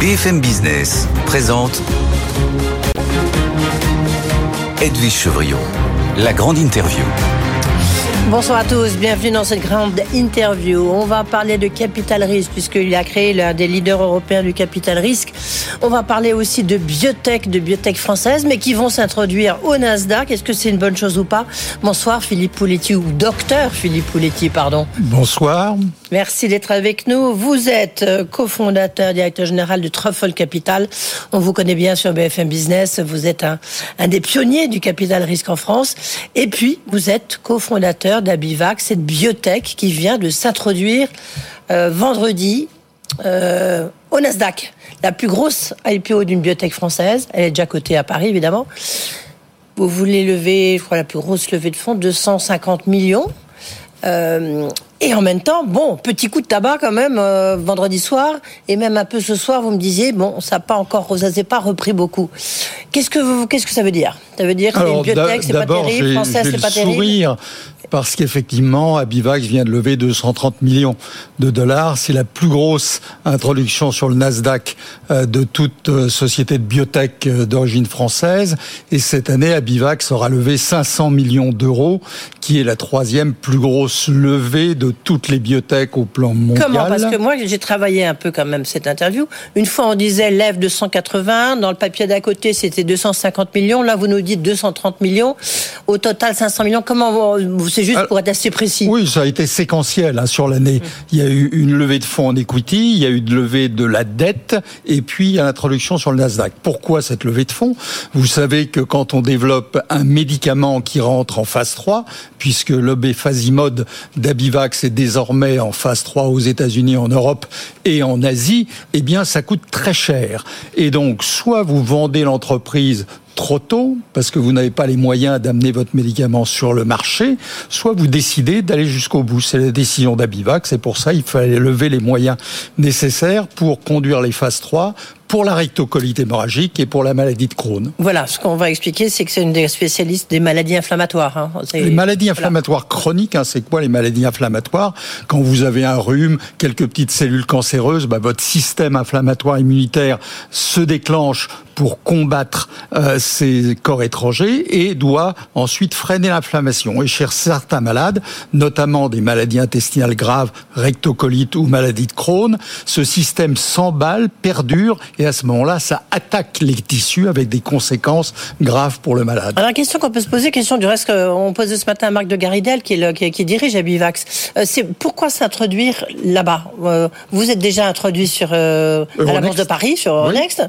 BFM Business présente Edwige Chevrillon, la grande interview. Bonsoir à tous, bienvenue dans cette grande interview. On va parler de capital risque puisqu'il a créé l'un des leaders européens du capital risque. On va parler aussi de biotech, de biotech françaises, mais qui vont s'introduire au Nasdaq. Est-ce que c'est une bonne chose ou pas? Bonsoir Philippe Pouletti, ou docteur Philippe Pouletti, pardon. Bonsoir. Merci d'être avec nous. Vous êtes euh, cofondateur, directeur général de Truffle Capital. On vous connaît bien sur BFM Business. Vous êtes un, des pionniers du capital risque en France. Et puis, vous êtes cofondateur d'Abivac, cette biotech qui vient de s'introduire euh, vendredi euh, au Nasdaq. La plus grosse IPO d'une biotech française. Elle est déjà cotée à Paris, évidemment. Vous voulez lever, je crois, la plus grosse levée de fonds, 250 millions. Et en même temps, bon, petit coup de tabac quand même vendredi soir. Et même un peu ce soir, vous me disiez bon, ça n'a pas encore, ça s'est pas repris beaucoup. Qu'est-ce que vous, qu'est-ce que ça veut dire? Ça veut dire que une biotech, c'est pas terrible, française, c'est pas terrible? Parce qu'effectivement, Abivax vient de lever 230 millions de dollars. C'est la plus grosse introduction sur le Nasdaq euh, de toute euh, société de biotech euh, d'origine française. Et cette année, Abivax aura levé 500 millions d'euros, qui est la troisième plus grosse levée de toutes les biotech au plan mondial. Comment? Parce que moi, j'ai travaillé un peu quand même cette interview. Une fois, on disait lève 280. Dans le papier d'à côté, c'était 250 millions. Là, vous nous dites 230 millions. Au total, 500 millions. Comment vous c'est juste pour être assez précis. Oui, ça a été séquentiel hein, sur l'année. Mmh. Il y a eu une levée de fonds en equity, il y a eu une levée de la dette, et puis l'introduction sur le Nasdaq. Pourquoi cette levée de fonds? Vous savez que quand on développe un médicament qui rentre en phase 3, puisque l'obéfasimode d'Abivax est désormais en phase 3 aux États-Unis, en Europe et en Asie, eh bien ça coûte très cher. Et donc, soit vous vendez l'entreprise trop tôt parce que vous n'avez pas les moyens d'amener votre médicament sur le marché, soit vous décidez d'aller jusqu'au bout. C'est la décision d'Abivac, c'est pour ça qu'il fallait lever les moyens nécessaires pour conduire les phases 3, pour la rectocolite hémorragique et pour la maladie de Crohn. Voilà, ce qu'on va expliquer, c'est que c'est une des spécialistes des maladies inflammatoires. Hein. Les maladies inflammatoires chroniques, hein, c'est quoi les maladies inflammatoires? Quand vous avez un rhume, quelques petites cellules cancéreuses, bah, votre système inflammatoire immunitaire se déclenche pour combattre euh, ces corps étrangers et doit ensuite freiner l'inflammation. Et chez certains malades, notamment des maladies intestinales graves, rectocolite ou maladie de Crohn, ce système s'emballe, perdure et à ce moment-là, ça attaque les tissus avec des conséquences graves pour le malade. Alors, la question qu'on peut se poser, question du reste qu'on posait ce matin à Marc de Garidel, qui, est qui, qui dirige Abivax, euh, c'est pourquoi s'introduire là-bas? Euh, Vous êtes déjà introduit sur euh, à la Bourse de Paris, sur Euronext.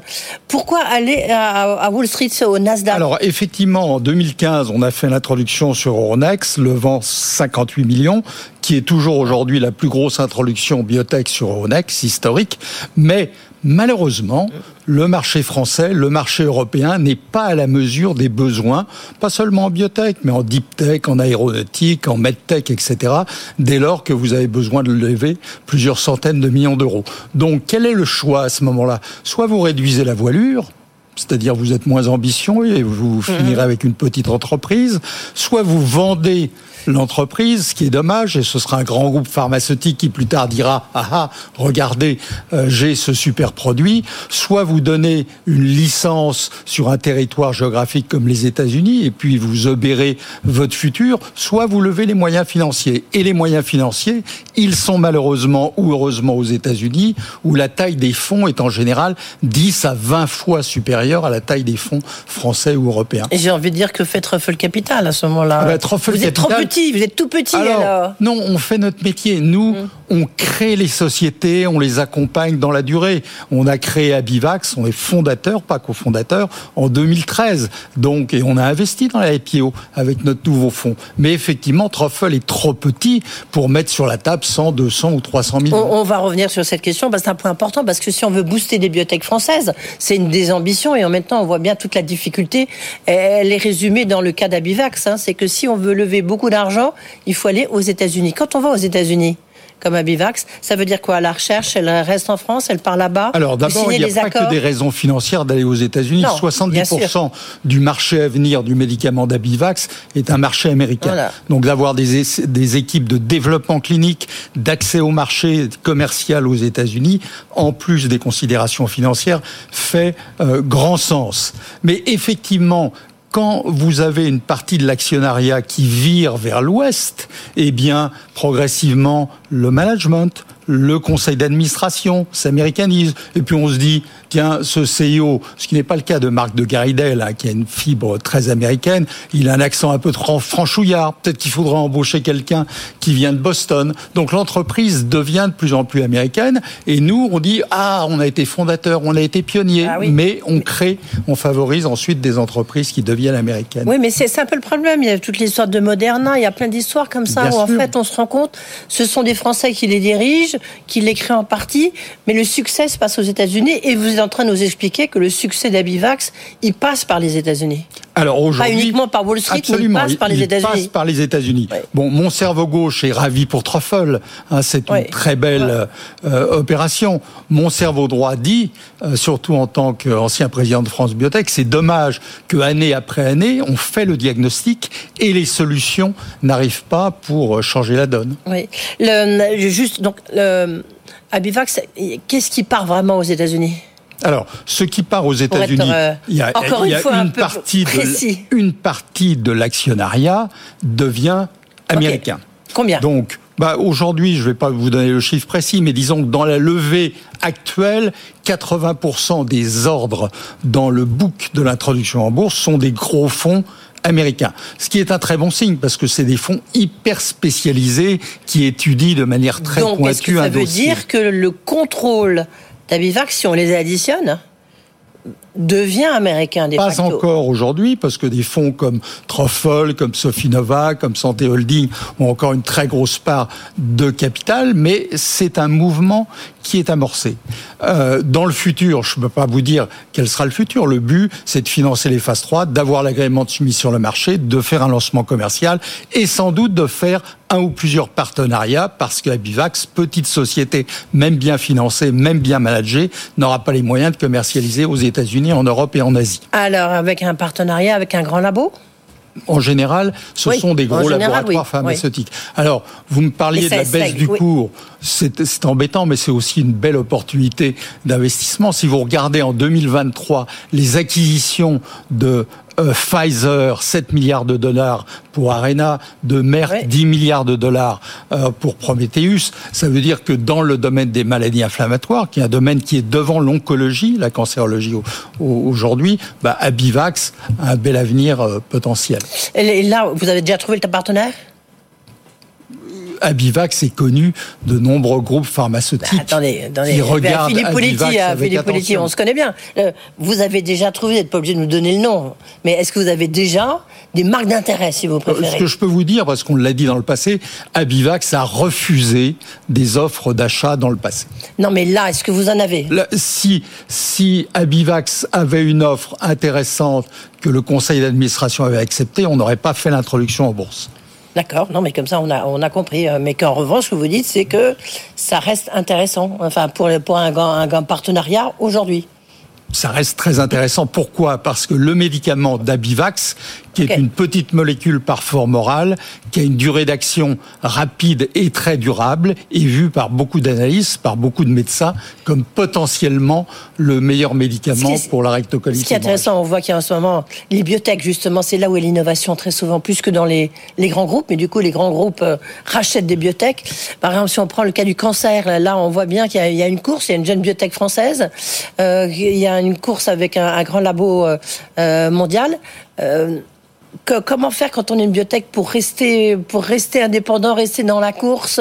Pourquoi aller à, Wall Street, au Nasdaq? Alors, effectivement, en 2015, on a fait l'introduction sur Euronext, levant 58 millions, qui est toujours aujourd'hui la plus grosse introduction biotech sur Euronext, historique, mais Malheureusement, le marché français, le marché européen n'est pas à la mesure des besoins, pas seulement en biotech, mais en deep tech, en aéronautique, en medtech, etc., dès lors que vous avez besoin de lever plusieurs centaines de millions d'euros. Donc, quel est le choix à ce moment-là? Soit vous réduisez la voilure, c'est-à-dire vous êtes moins ambitieux et vous mhm. finirez avec une petite entreprise, soit vous vendez l'entreprise, ce qui est dommage, et ce sera un grand groupe pharmaceutique qui plus tard dira ah ah, regardez, euh, j'ai ce super produit. Soit vous donnez une licence sur un territoire géographique comme les États-Unis, et puis vous obérez votre futur. Soit vous levez les moyens financiers. Et les moyens financiers, ils sont malheureusement ou heureusement aux États-Unis, où la taille des fonds est en général 10 à 20 fois supérieure à la taille des fonds français ou européens. Et j'ai envie de dire que fait Truffle Capital à ce moment-là. Ah bah, vous êtes trop petit, vous êtes tout petit alors. Non, on fait notre métier. Nous, mm. on crée les sociétés, on les accompagne dans la durée. On a créé Abivax, on est fondateur, pas cofondateur, en 2013. Donc, et on a investi dans la IPO avec notre nouveau fonds. Mais effectivement, Truffle est trop petit pour mettre sur la table 100, 200 ou 300 millions. On, va revenir sur cette question, parce que c'est un point important, parce que si on veut booster des biotech françaises, c'est une des ambitions, et en même temps, on voit bien toute la difficulté. Elle est résumée dans le cas d'Abivax, hein. c'est que si on veut lever beaucoup d'argent, il faut aller aux États-Unis. Quand on va aux États-Unis, comme Abivax. Ça veut dire quoi? La recherche, elle reste en France, elle part là-bas? Alors d'abord, il n'y a pas que des raisons financières d'aller aux États-Unis. 70% du marché à venir du médicament d'Abivax est un marché américain. Donc d'avoir des, des équipes de développement clinique, d'accès au marché commercial aux États-Unis, en plus des considérations financières, fait euh, grand sens. Mais effectivement, quand vous avez une partie de l'actionnariat qui vire vers l'ouest, eh bien, progressivement, le management, le conseil d'administration s'américanise. Et puis on se dit, tiens, ce CEO, ce qui n'est pas le cas de Marc de Garidel, hein, qui a une fibre très américaine, il a un accent un peu trop franchouillard. Peut-être qu'il faudra embaucher quelqu'un qui vient de Boston. Donc l'entreprise devient de plus en plus américaine. Et nous, on dit, ah, on a été fondateur, on a été pionnier, ah mais on crée, on favorise ensuite des entreprises qui deviennent américaines. Oui, mais c'est un peu le problème. Il y a toute l'histoire de Moderna, il y a plein d'histoires comme ça où en fait on se rend compte, ce sont des Français qui les dirigent, qui créent en partie, mais le succès se passe aux États-Unis et vous êtes en train de nous expliquer que le succès d'Abivax, il passe par les États-Unis. Alors aujourd'hui, pas uniquement par Wall Street, mais il passe par les États-Unis. passe par les États-Unis. Bon, mon cerveau gauche est ravi pour Truffle. Hein, c'est une très belle euh, opération. Mon cerveau droit dit, euh, surtout en tant qu'ancien président de France Biotech, c'est dommage que année après année, on fait le diagnostic et les solutions n'arrivent pas pour euh, changer la donne. Oui. Le, juste donc. Le, Abivax, qu'est-ce qui part vraiment aux États-Unis? Alors, ce qui part aux États-Unis, euh, il y a, une, partie de, une partie de l'actionnariat devient américain. Combien? Donc, bah, aujourd'hui, je ne vais pas vous donner le chiffre précis, mais disons que dans la levée actuelle, 80% des ordres dans le book de l'introduction en bourse sont des gros fonds américains. Ce qui est un très bon signe parce que c'est des fonds hyper spécialisés qui étudient de manière très Donc, pointue un dossier. Ça veut dire que le contrôle d'Abivax, si on les additionne, devient américain des Pas encore aujourd'hui, parce que des fonds comme Truffle, comme Sofinova, comme Santé Holding ont encore une très grosse part de capital, mais c'est un mouvement qui est amorcé. Euh, dans le futur, je ne peux pas vous dire quel sera le futur. Le but, c'est de financer les phases 3, d'avoir l'agrément de mise sur le marché, de faire un lancement commercial et sans doute de faire un ou plusieurs partenariats parce que Bivax, petite société, même bien financée, même bien managée, n'aura pas les moyens de commercialiser aux États-Unis, en Europe et en Asie. Alors, avec un partenariat avec un grand labo? En général, ce sont des gros laboratoires pharmaceutiques. Alors, vous me parliez de la baisse du cours. C'est embêtant, mais c'est aussi une belle opportunité d'investissement. Si vous regardez en 2023 les acquisitions de euh, Pfizer 7 milliards de dollars pour Arena, de Merck 10 milliards de dollars euh, pour Prometheus. Ça veut dire que dans le domaine des maladies inflammatoires, qui est un domaine qui est devant l'oncologie, la cancérologie aujourd'hui, bah, Abivax a un bel avenir euh, potentiel. Et là, vous avez déjà trouvé le partenaire? Abivax est connu de nombreux groupes pharmaceutiques bah, attendez, attendez. qui regardent Philippe Politis, hein, Philippe on se connaît bien. Euh, vous avez déjà trouvé, vous n'êtes pas obligé de nous donner le nom, mais est-ce que vous avez déjà des marques d'intérêt, si vous euh, préférez Ce que je peux vous dire, parce qu'on l'a dit dans le passé, Abivax a refusé des offres d'achat dans le passé. Non, mais là, est-ce que vous en avez? Si si Abivax avait une offre intéressante que le conseil d'administration avait acceptée, on n'aurait pas fait l'introduction en bourse. D'accord, non, mais comme ça, on a, on a compris. Euh, mais qu'en revanche, ce que vous dites, c'est que ça reste intéressant, enfin, pour, pour un, un, un partenariat aujourd'hui ça reste très intéressant. Pourquoi? Parce que le médicament d'Abivax, qui est une petite molécule par forme orale, qui a une durée d'action rapide et très durable, est vu par beaucoup d'analystes, par beaucoup de médecins, comme potentiellement le meilleur médicament pour la rectocolite. Ce qui est intéressant, on voit qu'il y a en ce moment les biotech, justement, c'est là où est l'innovation très souvent, plus que dans les, les grands groupes, mais du coup, les grands groupes euh, rachètent des biotech. Par exemple, si on prend le cas du cancer, là, on voit bien qu'il y, a une course, il y a une jeune biotech française, euh, il y a une course avec un, grand labo euh, euh, comment faire quand on est une biotech pour rester, pour rester indépendant, rester dans la course,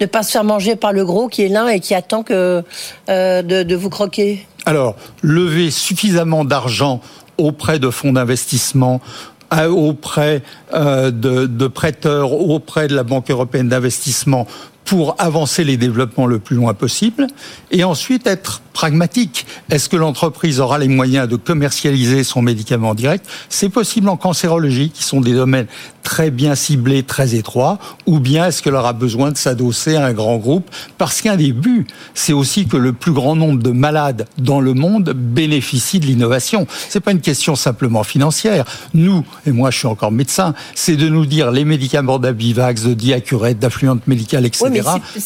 ne pas se faire manger par le gros qui est là et qui attend que, euh, de, vous croquer? Alors, lever suffisamment d'argent auprès de fonds d'investissement, euh, auprès euh, de, de, prêteurs, auprès de la Banque européenne d'investissement pour avancer les développements le plus loin possible et ensuite être pragmatique. Est-ce que l'entreprise aura les moyens de commercialiser son médicament direct? C'est possible en cancérologie, qui sont des domaines très bien ciblé, très étroit, ou bien est-ce qu'elle aura besoin de s'adosser à un grand groupe? Parce qu'un des buts, c'est aussi que le plus grand nombre de malades dans le monde bénéficient de l'innovation. C'est pas une question simplement financière. Nous, et moi je suis encore médecin, c'est de nous dire les médicaments d'Abivax, de Diacurette, d'affluente médicale, etc.,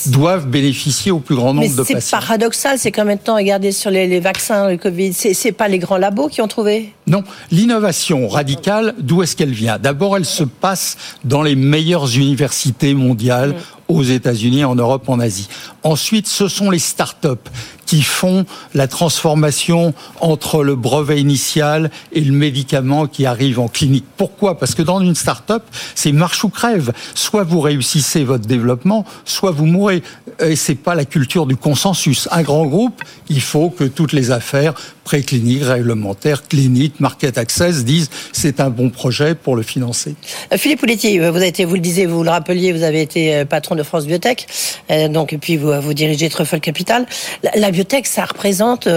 doivent bénéficier au plus grand nombre de patients. C'est paradoxal, c'est quand même temps, regardez sur les, les vaccins, le Covid, c'est pas les grands labos qui ont trouvé Non, l'innovation radicale, d'où est-ce qu'elle vient? D'abord, elle se passe dans les meilleures universités mondiales, mm. Aux États-Unis, en Europe, en Asie. Ensuite, ce sont les start-up qui font la transformation entre le brevet initial et le médicament qui arrive en clinique. Pourquoi? Parce que dans une start-up, c'est marche ou crève. Soit vous réussissez votre développement, soit vous mourrez. Et c'est pas la culture du consensus. Un grand groupe, il faut que toutes les affaires précliniques, réglementaires, cliniques, market access disent c'est un bon projet pour le financer. Philippe Pouletti, vous avez été, vous le disiez, vous le rappeliez, vous avez été euh, de France Biotech, euh, donc et puis vous, vous dirigez Truffle Capital. La, biotech, ça représente,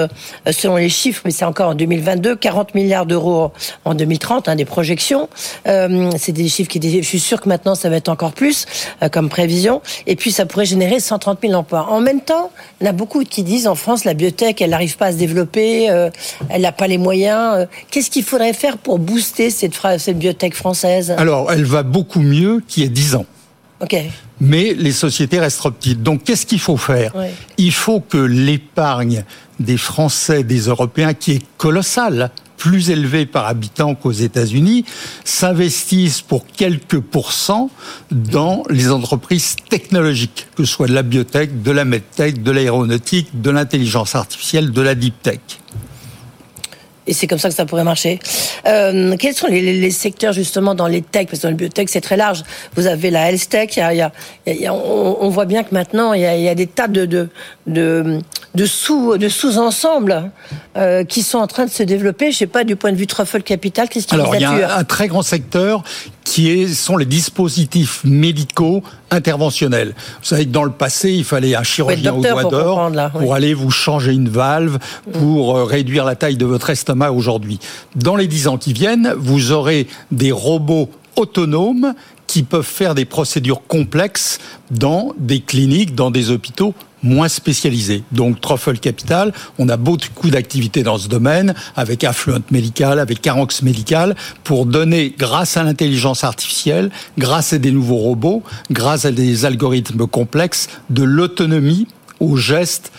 selon les chiffres, mais c'est encore en 2022, 40 milliards d'euros en 2030, hein, des projections. c'est des chiffres qui, je suis sûr que maintenant ça va être encore plus comme prévision. Et puis ça pourrait générer 130 000 emplois. En même temps, il y en a beaucoup qui disent en France la biotech, elle n'arrive pas à se développer euh, elle n'a pas les moyens. Euh, qu'est-ce qu'il faudrait faire pour booster cette, cette biotech française? Alors, elle va beaucoup mieux qu'il y a 10 ans. Ok. Mais les sociétés restent petites. Donc, qu'est-ce qu'il faut faire? Il faut que l'épargne des Français, des Européens, qui est colossale, plus élevée par habitant qu'aux États-Unis, s'investissent pour quelques pourcents dans les entreprises technologiques, que ce soit de la biotech, de la medtech, de l'aéronautique, de l'intelligence artificielle, de la deep tech et c'est comme ça que ça pourrait marcher. Euh, quels sont les, les, secteurs justement dans les tech? Parce que dans le biotech, c'est très large. Vous avez la health tech. Il y a, il y a, on, on, voit bien que maintenant, il y a, il y a des tas de, de, de, de sous de sous-ensembles euh, qui sont en train de se développer. Je sais pas du point de vue truffle capital, qu'est-ce qui Alors il y a un, très grand secteur qui est, sont les dispositifs médicaux interventionnels. Vous savez que dans le passé, il fallait un chirurgien au doigt d'or pour, aller vous changer une valve, pour euh, réduire la taille de votre estomac aujourd'hui. Dans les dix ans qui viennent, vous aurez des robots autonomes qui peuvent faire des procédures complexes dans des cliniques, dans des hôpitaux moins spécialisés. Donc Truffle Capital, on a beaucoup d'activités dans ce domaine, avec Affluent Médical, avec Carox Médical, pour donner, grâce à l'intelligence artificielle, grâce à des nouveaux robots, grâce à des algorithmes complexes, de l'autonomie aux gestes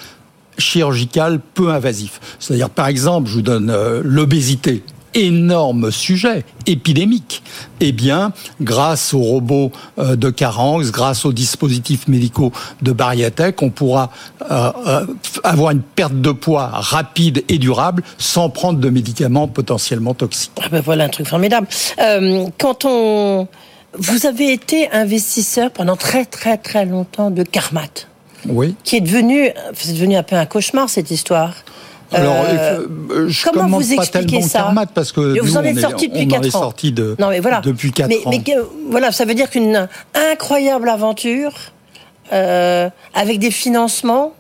chirurgical peu invasifs. C'est-à-dire, par exemple, je vous donne euh, l'obésité énorme sujet épidémique. Eh bien, grâce aux robots euh, de Caranx, grâce aux dispositifs médicaux de Bariatech, on pourra euh, euh, avoir une perte de poids rapide et durable sans prendre de médicaments potentiellement toxiques. Ah ben voilà un truc formidable. quand on... Vous avez été investisseur pendant très très très longtemps de Carmat. Oui. Qui est devenu, c'est devenu un peu un cauchemar cette histoire. Alors, euh, je comment vous expliquez ça parce que vous en êtes sorti depuis 4 ans. sorti de, non, mais voilà. depuis 4 ans. Mais voilà, ça veut dire qu'une incroyable aventure euh, avec des financements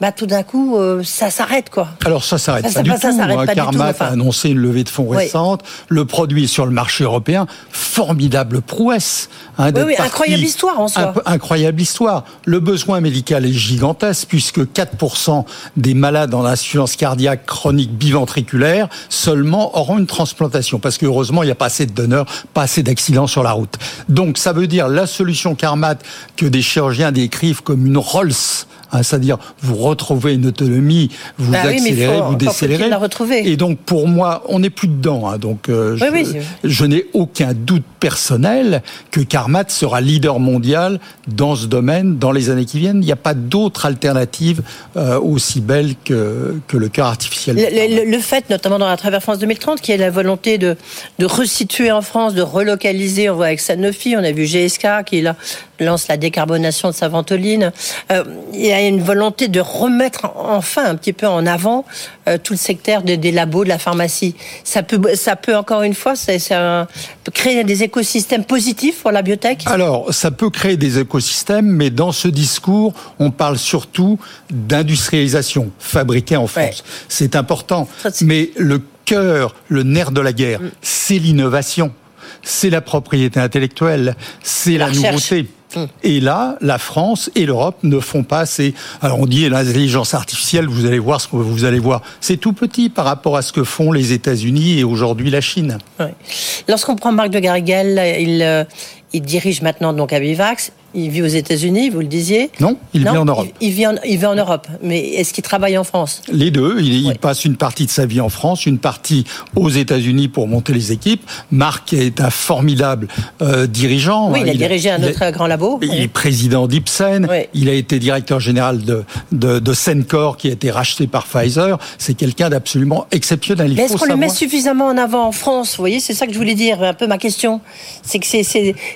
bah, tout d'un coup, euh, ça s'arrête, quoi. Alors, ça s'arrête pas, du tout. Hein. Carmat a annoncé une levée de fonds récente. Le produit est sur le marché européen. Formidable prouesse. Hein, oui, oui incroyable histoire en soi. Incroyable histoire. Le besoin médical est gigantesque puisque 4% des malades en insuffisance cardiaque chronique biventriculaire seulement auront une transplantation. Parce que heureusement, il n'y a pas assez de donneurs, pas assez d'accidents sur la route. Donc, ça veut dire la solution Carmat que des chirurgiens décrivent comme une Rolls Hein, c'est-à-dire vous retrouvez une autonomie, vous bah accélérez, vous décélérez. Et donc pour moi, on n'est plus dedans. Hein, donc euh, je, n'ai aucun doute personnel que Carmat sera leader mondial dans ce domaine dans les années qui viennent. Il n'y a pas d'autre alternative euh, aussi belle que, que le cœur artificiel. Le, fait, notamment dans la Travers France 2030, qui est la volonté de, de resituer en France, de relocaliser. On voit avec Sanofi, on a vu GSK qui lance la décarbonation de sa ventoline. Euh, il y a une volonté de remettre enfin un petit peu en avant euh, tout le secteur des labos, de la pharmacie. Ça peut, ça peut encore une fois, créer des écosystèmes positifs pour la biotech? Alors, ça peut créer des écosystèmes, mais dans ce discours, on parle surtout d'industrialisation fabriquée en France. C'est important, mais le cœur, le nerf de la guerre, mm. c'est l'innovation c'est la propriété intellectuelle, c'est la, nouveauté. Hum. Et là, la France et l'Europe ne font pas assez. Alors on dit l'intelligence artificielle, vous allez voir ce que vous allez voir. C'est tout petit par rapport à ce que font les États-Unis et aujourd'hui la Chine. Lorsqu'on prend Marc de Garriguel, il, euh, il dirige maintenant donc à. Il vit aux États-Unis, vous le disiez Non, il vit en Europe. Il, vit, en, il vit en Europe. Mais est-ce qu'il travaille en France? Les deux. Il, passe une partie de sa vie en France, une partie aux États-Unis pour monter les équipes. Marc est un formidable euh, dirigeant. Oui, il a dirigé un autre grand labo. Il est président d'Ipsen. Il a été directeur général de, de, de Sencor, qui a été racheté par Pfizer. C'est quelqu'un d'absolument exceptionnel. est-ce qu'on le met suffisamment en avant en France? Vous voyez, c'est ça que je voulais dire. Un peu ma question. C'est que c'est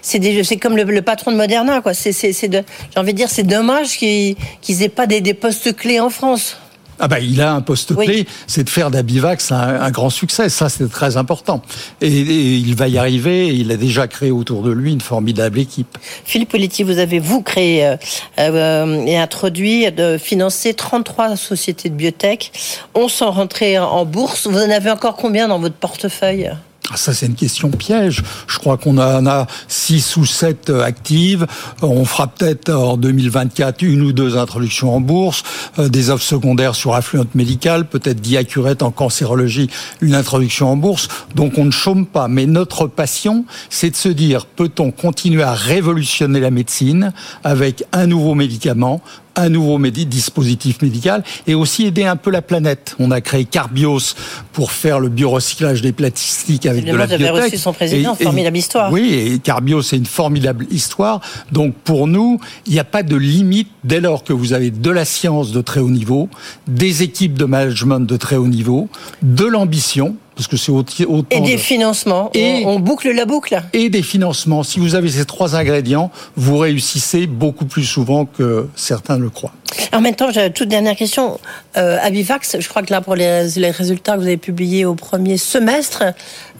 c'est comme le, patron de Moderna, quoi. C'est, j'ai envie de dire, c'est dommage qu'ils n'aient pas des, postes clés en France. Ah bah, il a un poste clé, c'est de faire d'Abivax un, grand succès. Ça, c'est très important. Et, il va y arriver. il a déjà créé autour de lui une formidable équipe. Philippe Politi, vous avez, vous, créé euh, euh, et introduit, de financer 33 sociétés de biotech. On s'en rentrait en bourse. Vous en avez encore combien dans votre portefeuille? Ça, c'est une question piège. Je crois qu'on en a six ou sept euh, actives. On fera peut-être en 2024 une ou deux introductions en bourse, euh, des offres secondaires sur affluente médicale, peut-être diacurette en cancérologie, une introduction en bourse. Donc on ne chôme pas. Mais notre passion, c'est de se dire, peut-on continuer à révolutionner la médecine avec un nouveau médicament, un nouveau dispositif médical et aussi aider un peu la planète. On a créé Carbios pour faire le biorecyclage des plastiques avec de la biotech. reçu son président, formidable histoire. Oui, et Carbios, c'est une formidable histoire. Donc pour nous, il n'y a pas de limite dès lors que vous avez de la science de très haut niveau, des équipes de management de très haut niveau, de l'ambition, parce que c'est autant et des financements. Et on, boucle la boucle. Et des financements. Si vous avez ces trois ingrédients, vous réussissez beaucoup plus souvent que certains le croient. En même temps, j'ai une toute dernière question. Euh, Avivax, je crois que là, pour les, résultats que vous avez publiés au premier semestre,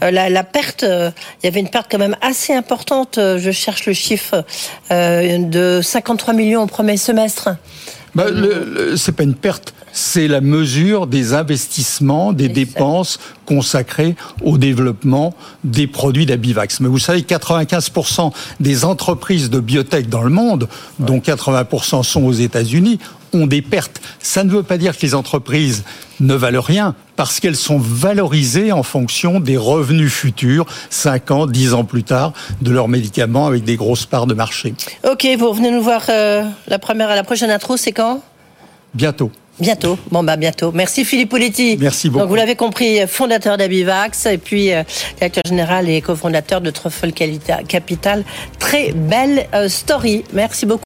euh, la, perte, euh, il y avait une perte quand même assez importante. Je cherche le chiffre de 53 millions au premier semestre. Bah, c'est pas une perte, c'est la mesure des investissements, des dépenses consacrées au développement des produits d'Abivax. Mais vous savez, 95% des entreprises de biotech dans le monde, dont 80% sont aux États-Unis, ont des pertes. Ça ne veut pas dire que les entreprises ne valent rien, parce qu'elles sont valorisées en fonction des revenus futurs, 5 ans, 10 ans plus tard, de leurs médicaments avec des grosses parts de marché. Ok, vous venez nous voir euh, la première à la prochaine intro, c'est quand? Bientôt. Bientôt. Bon, bah, bientôt. Merci Philippe Poletti. Merci beaucoup. Donc, vous l'avez compris, fondateur d'Abivax et puis euh, directeur général et cofondateur de Truffle Capital. Très belle euh, story. Merci beaucoup.